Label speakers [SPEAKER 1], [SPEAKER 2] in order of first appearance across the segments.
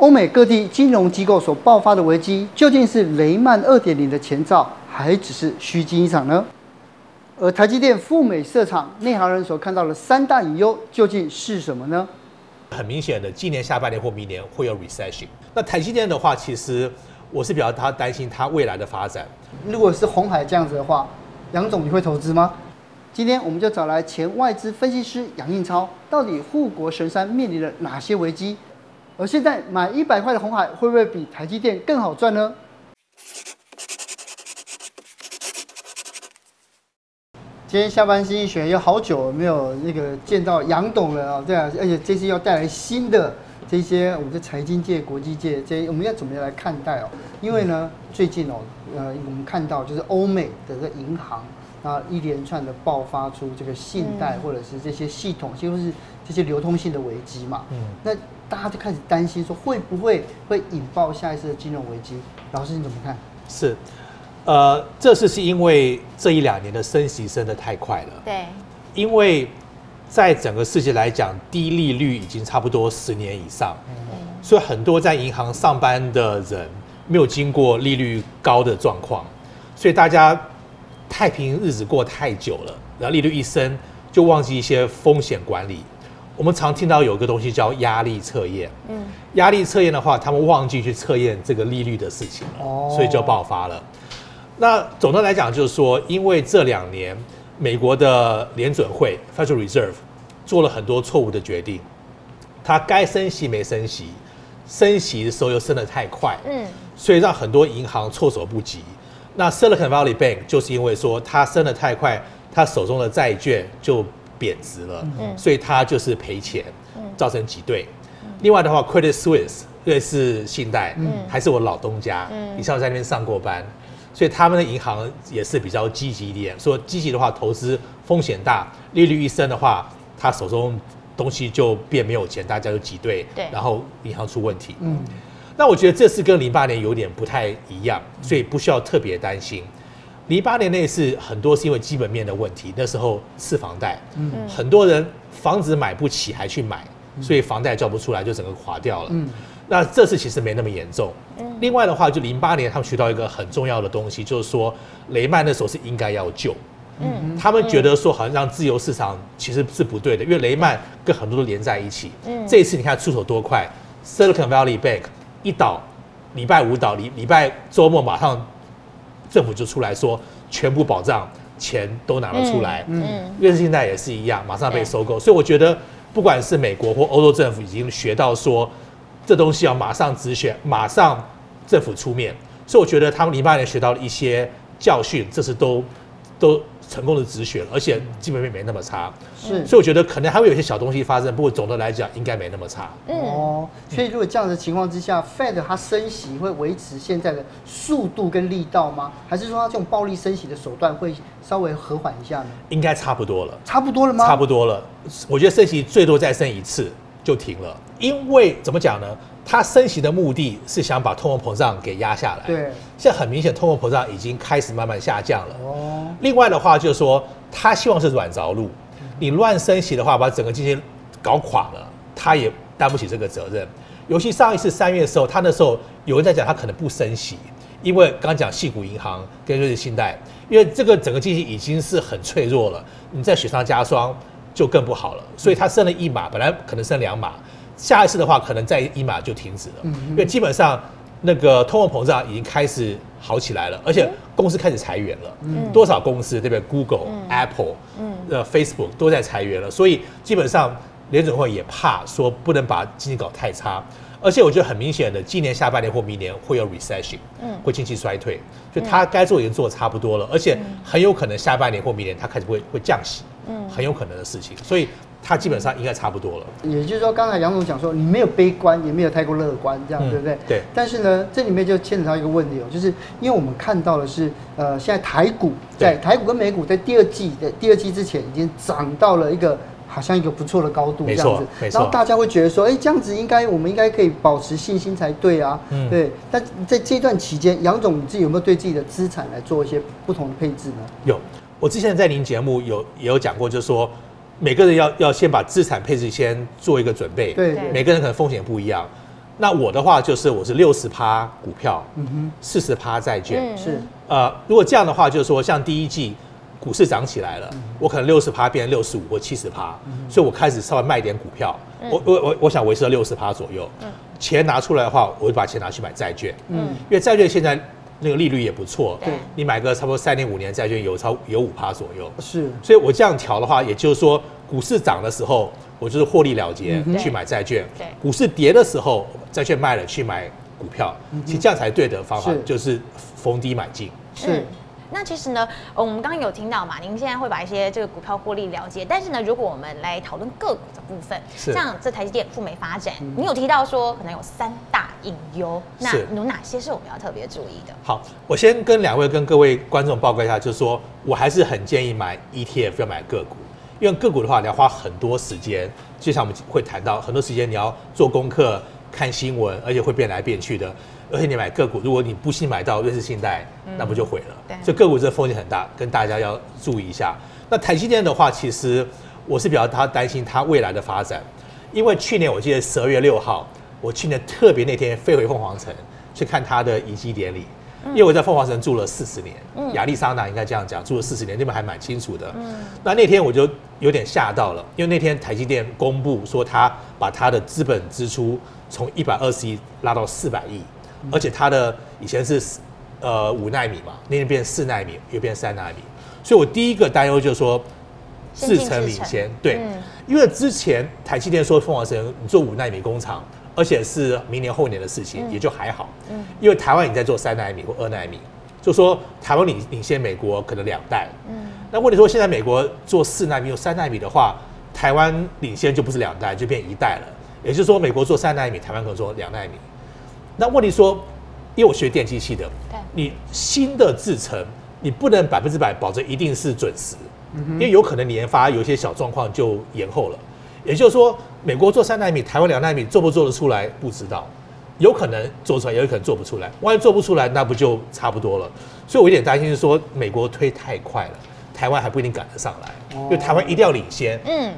[SPEAKER 1] 欧美各地金融机构所爆发的危机，究竟是雷曼二点零的前兆，还只是虚惊一场呢？而台积电赴美设厂，内行人所看到的三大隐忧究竟是什么呢？
[SPEAKER 2] 很明显的，今年下半年或明年会有 recession。那台积电的话，其实我是比较他担心它未来的发展。
[SPEAKER 1] 如果是红海这样子的话，杨总你会投资吗？今天我们就找来前外资分析师杨应超，到底护国神山面临了哪些危机？而现在买一百块的红海会不会比台积电更好赚呢？今天下班新一学有好久没有那个见到杨董了啊，对啊，而且这次要带来新的这些我们的财经界、国际界这些，我们要怎么样来看待哦？因为呢，最近哦，呃，我们看到就是欧美的这个银行啊，一连串的爆发出这个信贷或者是这些系统，几乎是这些流通性的危机嘛。嗯，那。大家就开始担心说，会不会会引爆下一次的金融危机？老师你怎么看？
[SPEAKER 2] 是，呃，这次是因为这一两年的升息升的太快了。
[SPEAKER 3] 对，
[SPEAKER 2] 因为在整个世界来讲，低利率已经差不多十年以上，嗯，所以很多在银行上班的人没有经过利率高的状况，所以大家太平日子过太久了，然后利率一升就忘记一些风险管理。我们常听到有个东西叫压力测验，嗯，压力测验的话，他们忘记去测验这个利率的事情了，哦，所以就爆发了。那总的来讲，就是说，因为这两年美国的联准会 （Federal Reserve） 做了很多错误的决定，它该升息没升息，升息的时候又升得太快，嗯，所以让很多银行措手不及。那 Silicon Valley Bank 就是因为说它升得太快，它手中的债券就贬值了，嗯，所以它就是赔钱，嗯，造成挤兑。另外的话，Credit Suisse 瑞士信贷，嗯，还是我老东家，嗯，以前在那边上过班，所以他们的银行也是比较积极一点。说积极的话，投资风险大，利率一升的话，他手中东西就变没有钱，大家就挤兑，对，然后银行出问题，嗯，那我觉得这次跟零八年有点不太一样，所以不需要特别担心。零八年那次很多是因为基本面的问题，那时候是房贷，嗯，很多人房子买不起还去买，所以房贷交不出来就整个垮掉了。嗯，那这次其实没那么严重。嗯，另外的话，就零八年他们学到一个很重要的东西，就是说雷曼那时候是应该要救。嗯，他们觉得说好像让自由市场其实是不对的，因为雷曼跟很多都连在一起。嗯，这一次你看出手多快，Silicon Valley Bank 一倒，礼拜五倒，礼礼拜周末马上。政府就出来说，全部保障，钱都拿了出来。嗯，瑞士信贷也是一样，马上被收购。所以我觉得，不管是美国或欧洲政府，已经学到说，这东西要马上止血，马上政府出面。所以我觉得他们零八年学到了一些教训，这是都都。成功的止血了，而且基本面没那么差，是，所以我觉得可能还会有一些小东西发生，不过总的来讲应该没那么差。
[SPEAKER 1] 嗯，哦，所以如果这样的情况之下，Fed 它升息会维持现在的速度跟力道吗？还是说它这种暴力升息的手段会稍微和缓一下呢？
[SPEAKER 2] 应该差不多了，差
[SPEAKER 1] 不多了吗？
[SPEAKER 2] 差不多了，我觉得升息最多再升一次就停了，因为怎么讲呢？它升息的目的是想把通货膨胀给压下来。对，现在很明显，通货膨胀已经开始慢慢下降了。哦。另外的话，就是说，他希望是软着陆。你乱升息的话，把整个经济搞垮了，他也担不起这个责任。尤其上一次三月的时候，他那时候有人在讲，他可能不升息，因为刚刚讲矽谷银行跟瑞士信贷，因为这个整个经济已经是很脆弱了，你再雪上加霜就更不好了。所以他升了一码，本来可能升两码。下一次的话，可能再一码就停止了，因为基本上那个通货膨胀已经开始好起来了，而且公司开始裁员了，多少公司对不对？Google、Apple、呃 Facebook 都在裁员了，所以基本上联准会也怕说不能把经济搞太差，而且我觉得很明显的，今年下半年或明年会有 recession，会经济衰退，就他该做已经做的差不多了，而且很有可能下半年或明年他开始会会降息，很有可能的事情，所以。它基本上应该差不多了。
[SPEAKER 1] 也就是说，刚才杨总讲说，你没有悲观，也没有太过乐观，这样、嗯、对不对？对。但是呢，这里面就牵扯到一个问题哦，就是因为我们看到的是，呃，现在台股在台股跟美股在第二季的第二季之前已经涨到了一个好像一个不错的高度这样子，然后大家会觉得说，哎，这样子应该我们应该可以保持信心才对啊。嗯。对。但在这段期间，杨总你自己有没有对自己的资产来做一些不同的配置呢？
[SPEAKER 2] 有，我之前在您节目有也有讲过，就是说。每个人要要先把资产配置先做一个准备，对，每个人可能风险不一样。那我的话就是我是六十趴股票，嗯哼，四十趴债券，
[SPEAKER 1] 是。
[SPEAKER 2] 呃，如果这样的话，就是说像第一季股市涨起来了，我可能六十趴变成六十五或七十趴，所以我开始稍微卖点股票，我我我我想维持到六十趴左右，钱拿出来的话，我就把钱拿去买债券，嗯，因为债券现在那个利率也不错，对，你买个差不多三年五年债券有超有五趴左右，
[SPEAKER 1] 是，
[SPEAKER 2] 所以我这样调的话，也就是说股市涨的时候。我就是获利了结去买债券，股市跌的时候，债券卖了去买股票，其实这样才对的方法，就是逢低买进。
[SPEAKER 3] 是。那其实呢，我们刚刚有听到嘛，您现在会把一些这个股票获利了结，但是呢，如果我们来讨论个股的部分，像这台积电赴美发展，你有提到说可能有三大隐忧，那有哪些是我们要特别注意的？
[SPEAKER 2] 好，我先跟两位跟各位观众报告一下，就是说我还是很建议买 ETF，要买个股。因为个股的话，你要花很多时间，就像我们会谈到很多时间，你要做功课、看新闻，而且会变来变去的。而且你买个股，如果你不幸买到瑞士信贷，那不就毁了？对。所以个股这个风险很大，跟大家要注意一下。那台积电的话，其实我是比较他担心它未来的发展，因为去年我记得十二月六号，我去年特别那天飞回凤凰城去看它的移机典礼。因为我在凤凰城住了四十年，亚利桑那应该这样讲，住了四十年，那边还蛮清楚的。那那天我就有点吓到了，因为那天台积电公布说，他把他的资本支出从一百二十亿拉到四百亿，而且他的以前是呃五纳米嘛，那天变四纳米，又变三纳米，所以我第一个担忧就是说，四成领先，对，因为之前台积电说凤凰城你做五纳米工厂。而且是明年后年的事情，也就还好。嗯，因为台湾你在做三纳米或二纳米，就说台湾领领先美国可能两代。嗯，那问题说现在美国做四纳米或三纳米的话，台湾领先就不是两代，就变一代了。也就是说，美国做三纳米，台湾可能做两纳米。那问题说，因为我学电机系的，你新的制程，你不能百分之百保证一定是准时，因为有可能你研发有一些小状况就延后了。也就是说，美国做三纳米，台湾两纳米做不做得出来不知道，有可能做出来，也有可能做不出来。万一做不出来，那不就差不多了？所以我有点担心是说，美国推太快了，台湾还不一定赶得上来。因为台湾一定要领先，嗯，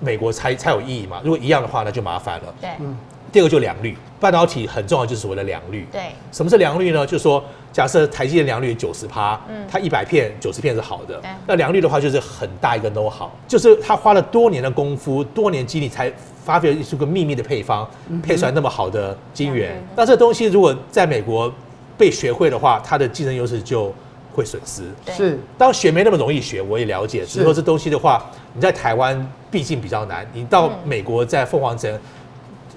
[SPEAKER 2] 美国才才有意义嘛。如果一样的话，那就麻烦了。对，嗯。第二个就良率，半导体很重要，就是所谓的良率。对，什么是良率呢？就是说，假设台积电良率九十趴，嗯，它一百片九十片是好的，那良率的话就是很大一个 know how，就是他花了多年的功夫，多年经历才发挥出个秘密的配方，配出来那么好的晶圆。那这东西如果在美国被学会的话，它的竞争优势就会损失。是，当学没那么容易学，我也了解。只是说这东西的话，你在台湾毕竟比较难，你到美国在凤凰城。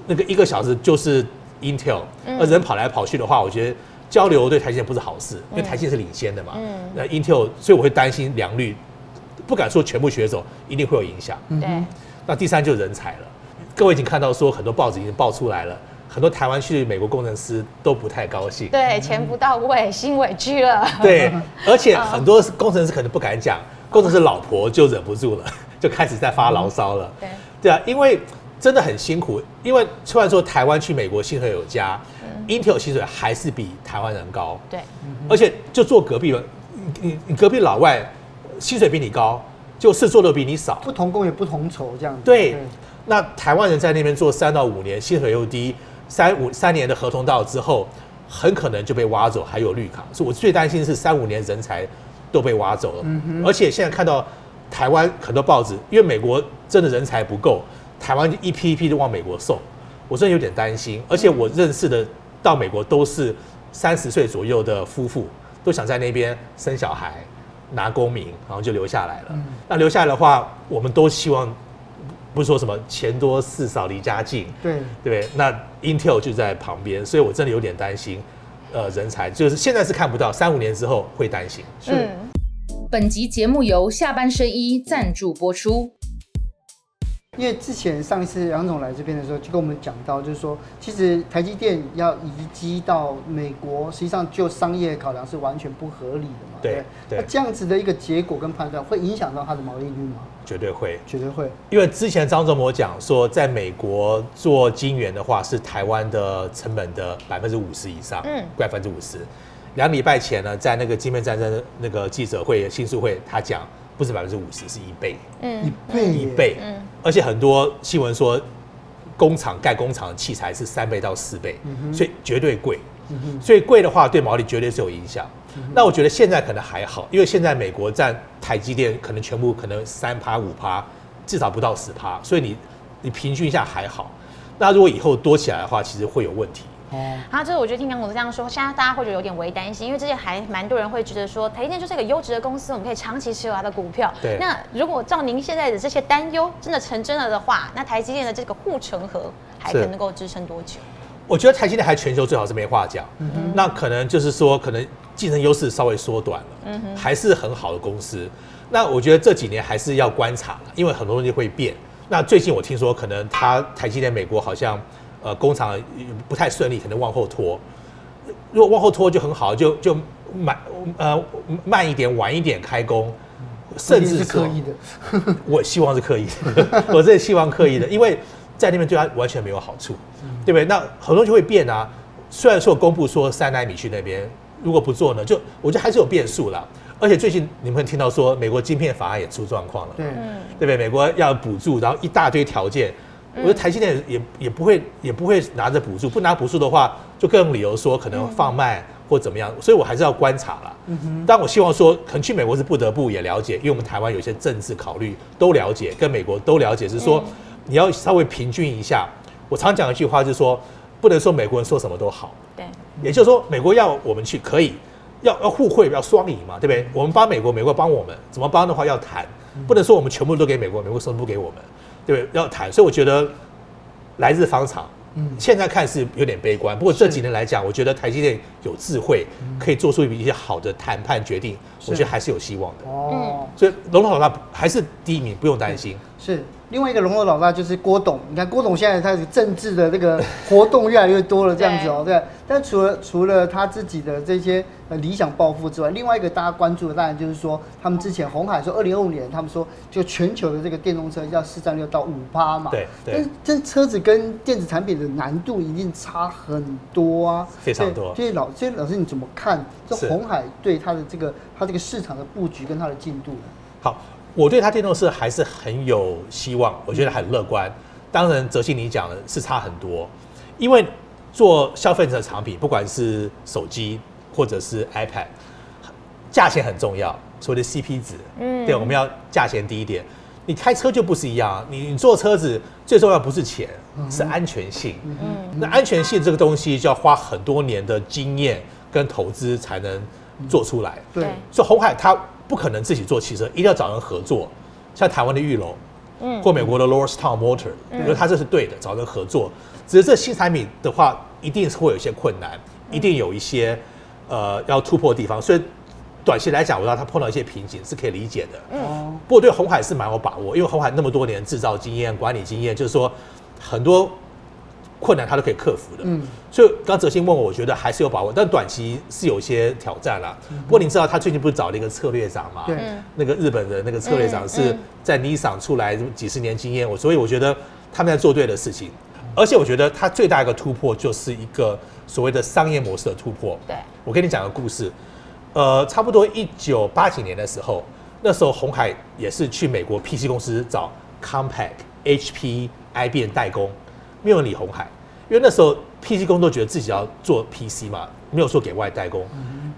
[SPEAKER 2] 那个一个小时就是 Intel，而人跑来跑去的话，我觉得交流对台积电不是好事，因为台积电是领先的嘛。那 Intel，所以我会担心良率，不敢说全部学走，一定会有影响。对。那第三就是人才了，各位已经看到说很多报纸已经报出来了，很多台湾去美国工程师都不太高兴。
[SPEAKER 3] 对，钱不到位，心委屈了。
[SPEAKER 2] 对，而且很多工程师可能不敢讲，工程师老婆就忍不住了，就开始在发牢骚了。对。对啊，因为。真的很辛苦，因为虽然说台湾去美国薪水有加，嗯，Intel 薪水还是比台湾人高。对，而且就坐隔壁了，你你隔壁老外薪水比你高，就事做的比你少。
[SPEAKER 1] 不同工也不同酬，这样子。
[SPEAKER 2] 对，对，那台湾人在那边做三到五年，薪水又低，三五三年的合同到之后，很可能就被挖走，还有绿卡。所以我最担心的是三五年人才都被挖走了。嗯，而且现在看到台湾很多报纸，因为美国真的人才不够。台湾就一批一批的往美国送，我真的有点担心。而且我认识的到美国都是三十岁左右的夫妇，都想在那边生小孩、拿公民，然后就留下来了。那留下来的话，我们都希望不是说什么钱多事少离家近，对对？那 Intel 就在旁边，所以我真的有点担心。呃，人才就是现在是看不到，三五年之后会担心。是。
[SPEAKER 4] 本集节目由下半身衣赞助播出。
[SPEAKER 1] 因为之前上一次杨总来这边的时候，就跟我们讲到，就是说，其实台积电要移机到美国，实际上就商业考量是完全不合理的嘛。对对。那这样子的一个结果跟判断，会影响到它的毛利率吗？
[SPEAKER 2] 绝对会，
[SPEAKER 1] 绝对会。
[SPEAKER 2] 因为之前张忠谋讲说，在美国做晶圆的话，是台湾的成本的百分之五十以上，嗯，百分之五十。两礼拜前呢，在那个晶片战争那个记者会、新书会，他讲。不是百分之五十，是一倍，嗯，
[SPEAKER 1] 一倍，
[SPEAKER 2] 一倍，嗯，而且很多新闻说，工厂盖工厂的器材是三倍到四倍，所以绝对贵。所以贵的话，对毛利绝对是有影响。那我觉得现在可能还好，因为现在美国占台积电可能全部可能三趴五趴，至少不到十趴，所以你你平均一下还好。那如果以后多起来的话，其实会有问题。
[SPEAKER 3] 哦，好，就是我觉得听杨总这样说，现在大家会觉得有点微担心，因为之前还蛮多人会觉得说台积电就是一个优质的公司，我们可以长期持有它的股票。
[SPEAKER 2] 对。
[SPEAKER 3] 那如果照您现在的这些担忧真的成真了的话，那台积电的这个护城河还可能够支撑多久？
[SPEAKER 2] 我觉得台积电还全球最好是没话讲。嗯哼。那可能就是说，可能竞争优势稍微缩短了。嗯哼。还是很好的公司。那我觉得这几年还是要观察，因为很多东西会变。那最近我听说，可能它台积电美国好像。呃，工厂不太顺利，可能往后拖。如果往后拖就很好，就就慢呃慢一点，晚一点开工，甚至
[SPEAKER 1] 是刻意的。
[SPEAKER 2] 我希望是刻意的，我真的希望刻意的，因为在那边对他完全没有好处，对不对？那很多就会变啊。虽然说公布说三奈米去那边，如果不做呢，就我觉得还是有变数啦。而且最近你们会听到说，美国晶片法案也出状况了，对，对不对？美国要补助，然后一大堆条件。我觉得台积电也也不会也不会拿着补助，不拿补助的话，就各种理由说可能放慢或怎么样，所以我还是要观察了。但我希望说，可能去美国是不得不也了解，因为我们台湾有些政治考虑都了解，跟美国都了解，是说你要稍微平均一下。我常讲一句话，就是说不能说美国人说什么都好。对。也就是说，美国要我们去可以，要要互惠，要双赢嘛，对不对？我们帮美国，美国帮我们，怎么帮的话要谈，不能说我们全部都给美国，美国什么不给我们。对，要谈，所以我觉得来日方长。嗯，现在看是有点悲观，不过这几年来讲，我觉得台积电有智慧，可以做出一些好的谈判决定，我觉得还是有希望的。哦，所以龙头老大还是第一名，不用担心。是。另外一个龙头老大就是郭董，你看郭董现在他的政治的这个 活动越来越多了，这样子哦，对。但除了除了他自己的这些呃理想抱负之外，另外一个大家关注的当然就是说，他们之前红海说二零二五年，他们说就全球的这个电动车要市占率到五趴嘛，对。对。但这车子跟电子产品的难度一定差很多啊，非常多。所以老，所以老师你怎么看这红海对它的这个它这个市场的布局跟它的进度呢？好。我对它电动车还是很有希望，我觉得很乐观。当然，哲信你讲的是差很多，因为做消费者产品，不管是手机或者是 iPad，价钱很重要，所谓的 CP 值。嗯，对，我们要价钱低一点。你开车就不是一样，你你坐车子最重要不是钱，是安全性。嗯，那安全性这个东西就要花很多年的经验跟投资才能做出来。对，所以红海它。不可能自己做汽车，一定要找人合作。像台湾的玉龙，嗯，或美国的 Lordstown Motor，我觉得他这是对的，找人合作。只是这新产品的话，一定是会有一些困难，一定有一些呃要突破的地方。所以短期来讲，我知道他碰到一些瓶颈是可以理解的。嗯，不过对红海是蛮有把握，因为红海那么多年制造经验、管理经验，就是说很多。困难他都可以克服的，嗯，所以刚哲新问我，我觉得还是有把握，但短期是有些挑战啦。不过你知道他最近不是找了一个策略长嘛？对，那个日本的那个策略长是在 Nissan 出来几十年经验，我所以我觉得他们在做对的事情，而且我觉得他最大一个突破就是一个所谓的商业模式的突破。对，我跟你讲个故事，呃，差不多一九八几年的时候，那时候红海也是去美国 PC 公司找 Compaq、HP、IBM 代工。没有人理鸿海，因为那时候 PC 工都觉得自己要做 PC 嘛，没有说给外代工。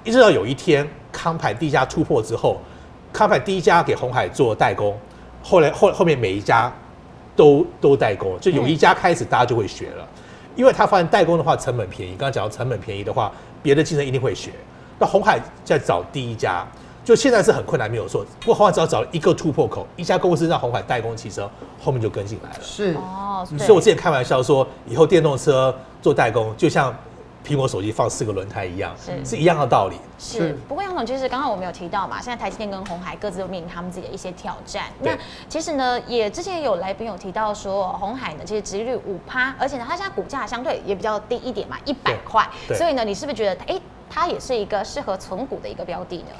[SPEAKER 2] 一直到有一天，康派第一家突破之后，康派第一家给红海做代工，后来后后面每一家都都代工，就有一家开始大家就会学了，因为他发现代工的话成本便宜。刚刚讲到成本便宜的话，别的竞争一定会学。那红海在找第一家。就现在是很困难，没有错。不过红海只要找一个突破口，一家公司让红海代工汽车，后面就跟进来了。是哦，所以我之前开玩笑说，以后电动车做代工，就像苹果手机放四个轮胎一样，是是一样的道理。是。不过杨总，其实刚刚我们有提到嘛，现在台积电跟红海各自都面临他们自己的一些挑战。那其实呢，也之前有来宾有提到说，红海呢其实殖利率五趴，而且呢，它现在股价相对也比较低一点嘛，一百块。所以呢，你是不是觉得，哎，它也是一个适合存股的一个标的呢？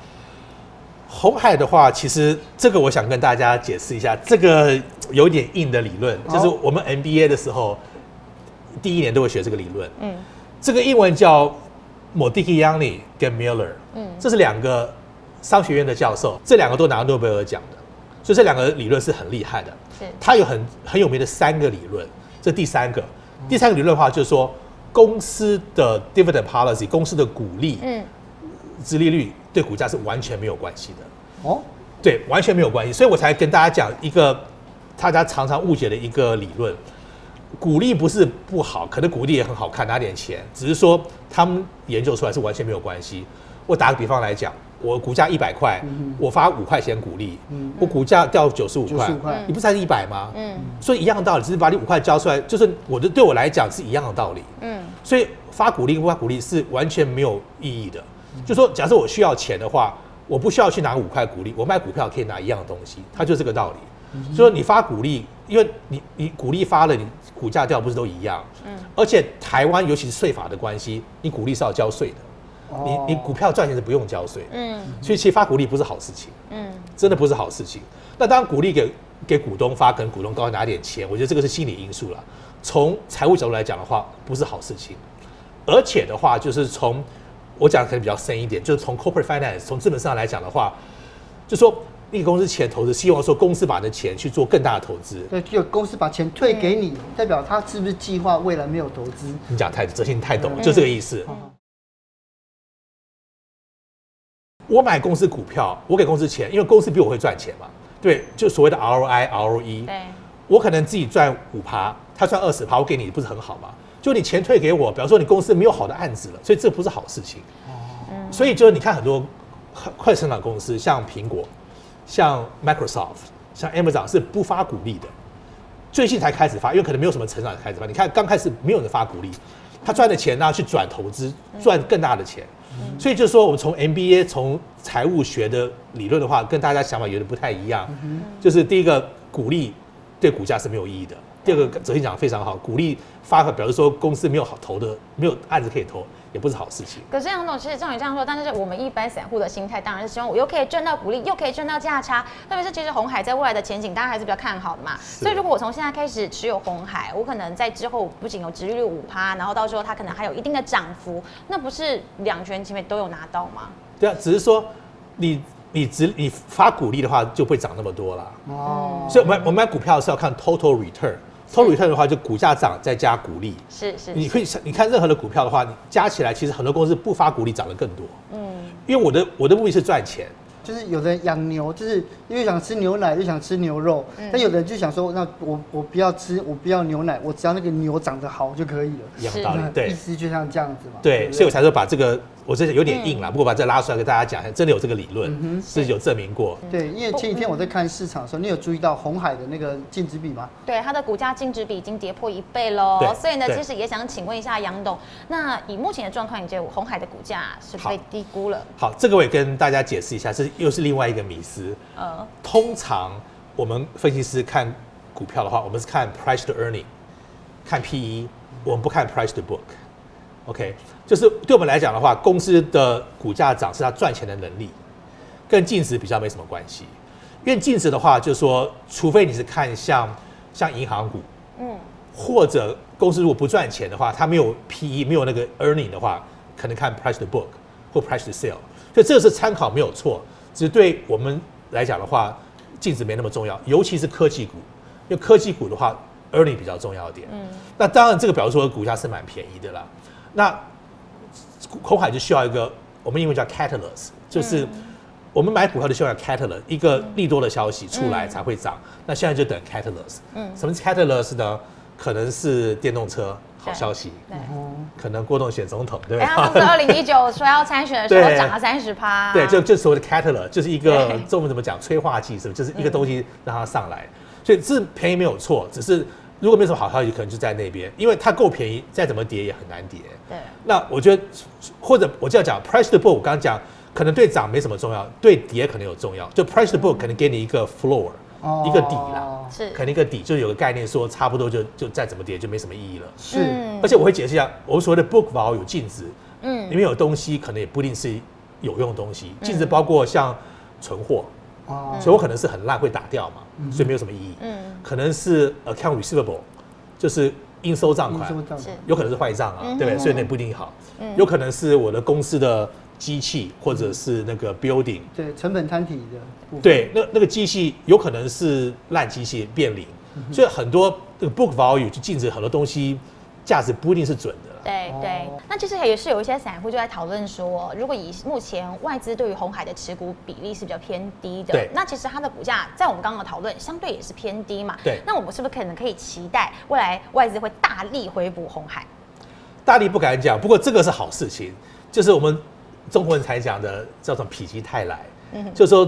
[SPEAKER 2] 鸿海的话，其实这个我想跟大家解释一下，这个有点硬的理论，就是我们 MBA 的时候第一年都会学这个理论。嗯，这个英文叫 Modigliani 跟 Miller，嗯，这是两个商学院的教授，这两个都拿诺贝尔奖的，所以这两个理论是很厉害的。是，它有很很有名的三个理论，这第三个，第三个理论的话就是说，公司的 dividend policy，公司的股利，嗯，殖利率对股价是完全没有关系的。哦，对，完全没有关系，所以我才跟大家讲一个大家常常误解的一个理论。股利不是不好，可能股利也很好看，拿点钱，只是说他们研究出来是完全没有关系。我打个比方来讲，我股价一百块，我发五块钱股利，我股价掉九十五块，你不是还是一百吗？嗯，所以一样的道理，只是把你五块交出来，就是我的对我来讲是一样的道理。嗯，所以发股利不发股利是完全没有意义的。就说假设我需要钱的话，我不需要去拿五块股利，我卖股票可以拿一样的东西，它就这个道理。所以你发股利，因为你你股利发了，你股价掉不是都一样？嗯，而且台湾尤其是税法的关系，你股利是要交税的。你你股票赚钱是不用交税，嗯，所以其实发股利不是好事情，嗯，真的不是好事情。那当然鼓励给给股东发，可能股东高拿点钱，我觉得这个是心理因素了。从财务角度来讲的话，不是好事情。而且的话，就是从我讲的可能比较深一点，就是从 corporate finance 从资本上来讲的话，就说一个公司钱投资，希望说公司把你的钱去做更大的投资。
[SPEAKER 1] 对，就公司把钱退给你，代表他是不是计划未来没有投资？
[SPEAKER 2] 你讲太哲信太懂，就这个意思。我买公司股票，我给公司钱，因为公司比我会赚钱嘛。对，就所谓的 ROI、ROE。对。我可能自己赚五趴，他赚二十趴，我给你不是很好吗？就你钱退给我，比方说你公司没有好的案子了，所以这不是好事情。所以就是你看很多快成长公司，像苹果、像 Microsoft、像 Amazon 是不发股利的，最近才开始发，因为可能没有什么成长开始发。你看刚开始没有人发股利，他赚的钱呢去转投资，赚更大的钱。所以就是说，我们从 MBA 从财务学的理论的话，跟大家想法有点不太一样。就是第一个，股利对股价是没有意义的。第二个，哲信讲的非常好，鼓励发表表示说公司没有好投的，没有案子可以投。也不是好事情。可是杨总，其实照你这样说，但是我们一般散户的心态当然是希望我又可以赚到股利，又可以赚到价差。特别是其实红海在未来的前景，大家还是比较看好的嘛。所以如果我从现在开始持有红海，我可能在之后不仅有殖利率五趴，然后到时候它可能还有一定的涨幅，那不是两全其美都有拿到吗？对啊，只是说你你只你发股利的话，就不会涨那么多了。哦。所以我们我们买股票是要看 total return。total return 的话，就股价涨再加股利，是是，是。你可以你看任何的股票的话，你加起来其实很多公司不发股利涨得更多。嗯，因为我的我的目的是赚钱。
[SPEAKER 1] 就是有的人养牛，就是因为想吃牛奶又想吃牛肉，嗯、但有的人就想说，那我我不要吃，我不要牛奶，我只要那个牛长得好就可以了。
[SPEAKER 2] 一样道理，对，
[SPEAKER 1] 意思就像这样子嘛。
[SPEAKER 2] 对，所以我才说把这个。我这有点硬了，不过把这拉出来给大家讲一下，真的有这个理论，嗯、是有证明过。
[SPEAKER 1] 对，因为前几天我在看市场的时候，你有注意到红海的那个净值比吗？
[SPEAKER 3] 对，它的股价净值比已经跌破一倍喽。所以呢，其实也想请问一下杨董，那以目前的状况，你觉得红海的股价是被低估了？
[SPEAKER 2] 好，好，这个我也跟大家解释一下，这又是另外一个迷思。呃，通常我们分析师看股票的话，我们是看 price to earning，看 PE，我们不看 price to book。OK，就是对我们来讲的话，公司的股价涨是它赚钱的能力，跟净值比较没什么关系。因为净值的话，就是说，除非你是看像像银行股，嗯，或者公司如果不赚钱的话，它没有 PE，没有那个 earning 的话，可能看 price to book 或 price to sale。所以这个是参考没有错，只是对我们来讲的话，净值没那么重要，尤其是科技股，因为科技股的话，earning 比较重要一点。嗯，那当然这个表示说股价是蛮便宜的啦。那鸿海就需要一个，我们英文叫 catalyst，就是我们买股票就需要 catalyst，一个利多的消息出来才会涨。那现在就等 catalyst。嗯。什么是 catalyst 呢？可能是电动车好消息。对。可能郭董选总统，对吧？
[SPEAKER 3] 他是二零一九 说要参选的时候涨了三十趴。
[SPEAKER 2] 对，就就所谓的 catalyst，就是一个中文怎么讲？催化剂是不是？就是一个东西让它上来。所以是便宜没有错，只是。如果没什么好消息，可能就在那边，因为它够便宜，再怎么跌也很难跌。对。那我觉得，或者我这样讲 price to book，我刚刚讲，可能对涨没什么重要，对跌可能有重要。就 price to book 可能给你一个 floor，、哦、一个底啦，是，可能一个底，就有个概念说差不多就就再怎么跌就没什么意义了。是。而且我会解释一下，我所谓的 book value 有净值，嗯，里面有东西可能也不一定是有用的东西，净值包括像存货。哦，所以我可能是很烂，会打掉嘛，所以没有什么意义。嗯，可能是 account receivable，就是应收账款，有可能是坏账啊，对不对？所以那不一定好。嗯，有可能是我的公司的机器，或者是那个 building，
[SPEAKER 1] 对，成本摊体的。
[SPEAKER 2] 对，那那个机器有可能是烂机器变零，所以很多这个 book value 就禁止很多东西价值不一定是准的。
[SPEAKER 3] 对对，那其实也是有一些散户就在讨论说，如果以目前外资对于红海的持股比例是比较偏低的，
[SPEAKER 2] 对，
[SPEAKER 3] 那其实它的股价在我们刚刚的讨论相对也是偏低嘛，
[SPEAKER 2] 对，
[SPEAKER 3] 那我们是不是可能可以期待未来外资会大力回补红海？
[SPEAKER 2] 大力不敢讲，不过这个是好事情，就是我们中国人才讲的叫做否极泰来，嗯，就是说。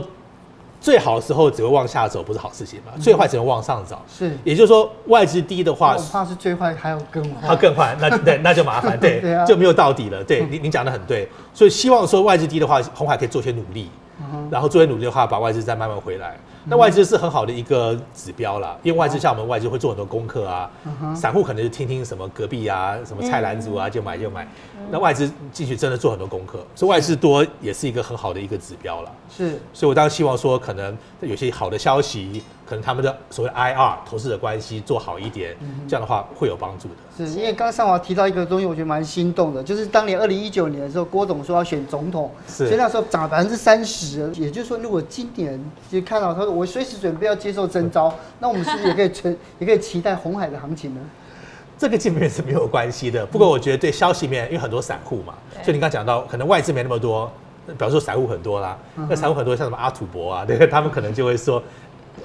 [SPEAKER 2] 最好的时候只会往下走，不是好事情嘛？最坏只能往上走。是，也就是说外资低的话，
[SPEAKER 1] 我怕是最坏还有更坏。
[SPEAKER 2] 它更坏，那对，那就麻烦，对，就没有到底了。对，您您讲的很对，所以希望说外资低的话，红海可以做些努力，嗯、然后做些努力的话，把外资再慢慢回来。那外资是很好的一个指标啦，因为外资像我们外资会做很多功课啊，散户可能就听听什么隔壁啊，什么菜篮子啊就买就买。那外资进去真的做很多功课，所以外资多也是一个很好的一个指标了。是，所以我当然希望说，可能有些好的消息，可能他们的所谓 IR 投资者关系做好一点，这样的话会有帮助的。
[SPEAKER 1] 是因为刚刚上华提到一个东西，我觉得蛮心动的，就是当年二零一九年的时候，郭董说要选总统，所以那时候涨百分之三十，也就是说，如果今年就看到他说。我随时准备要接受征召，那我们是不是也可以存，也可以期待红海的行情呢？
[SPEAKER 2] 这个基本面是没有关系的。不过我觉得对消息面，因为很多散户嘛，所以你刚讲到，可能外资没那么多，表示说散户很多啦。那散户很多，像什么阿土伯啊，对，他们可能就会说。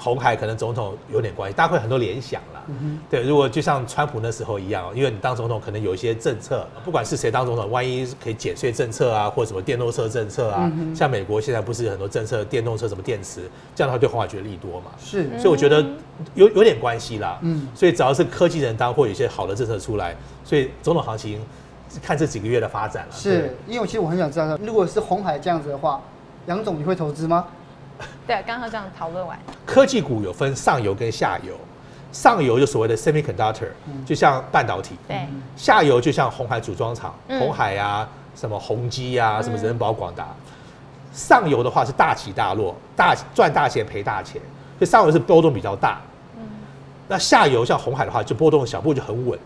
[SPEAKER 2] 鸿海可能总统有点关系，大家会很多联想啦。嗯、对，如果就像川普那时候一样，因为你当总统可能有一些政策，不管是谁当总统，万一可以减税政策啊，或者什么电动车政策啊，嗯、像美国现在不是很多政策，电动车什么电池，这样的话对红海觉得利多嘛。是，所以我觉得有有点关系啦。嗯，所以只要是科技人当，或有一些好的政策出来，所以总统行情看这几个月的发展了。
[SPEAKER 1] 是，因为其实我很想知道，如果是红海这样子的话，杨总你会投资吗？
[SPEAKER 3] 对，刚刚这样讨论完，
[SPEAKER 2] 科技股有分上游跟下游，上游就所谓的 semiconductor，就像半导体，对，下游就像红海组装厂，红海啊，什么宏基啊，什么人保广达，上游的话是大起大落，大赚大钱赔大钱，所以上游是波动比较大，那下游像红海的话就波动小，不过就很稳。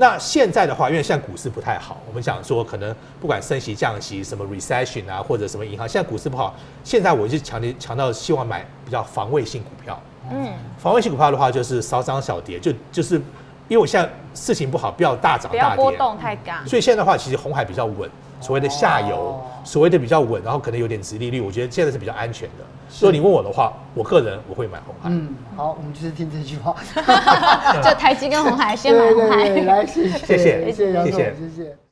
[SPEAKER 2] 那现在的话，因为现在股市不太好，我们讲说可能不管升息降息，什么 recession 啊，或者什么银行，现在股市不好。现在我就强烈强调，希望买比较防卫性股票。嗯，防卫性股票的话，就是少涨小跌，就就是因为我现在事情不好，不要大涨大跌，
[SPEAKER 3] 波动太大。
[SPEAKER 2] 所以现在的话，其实红海比较稳，所谓的下游，所谓的比较稳，然后可能有点直利率，我觉得现在是比较安全的。如果你问我的话，我个人我会买红海。
[SPEAKER 1] 嗯，好，我们就是听这句话。
[SPEAKER 3] 就台积跟红海先买红海。
[SPEAKER 1] 来，谢谢，谢谢，
[SPEAKER 2] 谢谢，
[SPEAKER 1] 谢谢。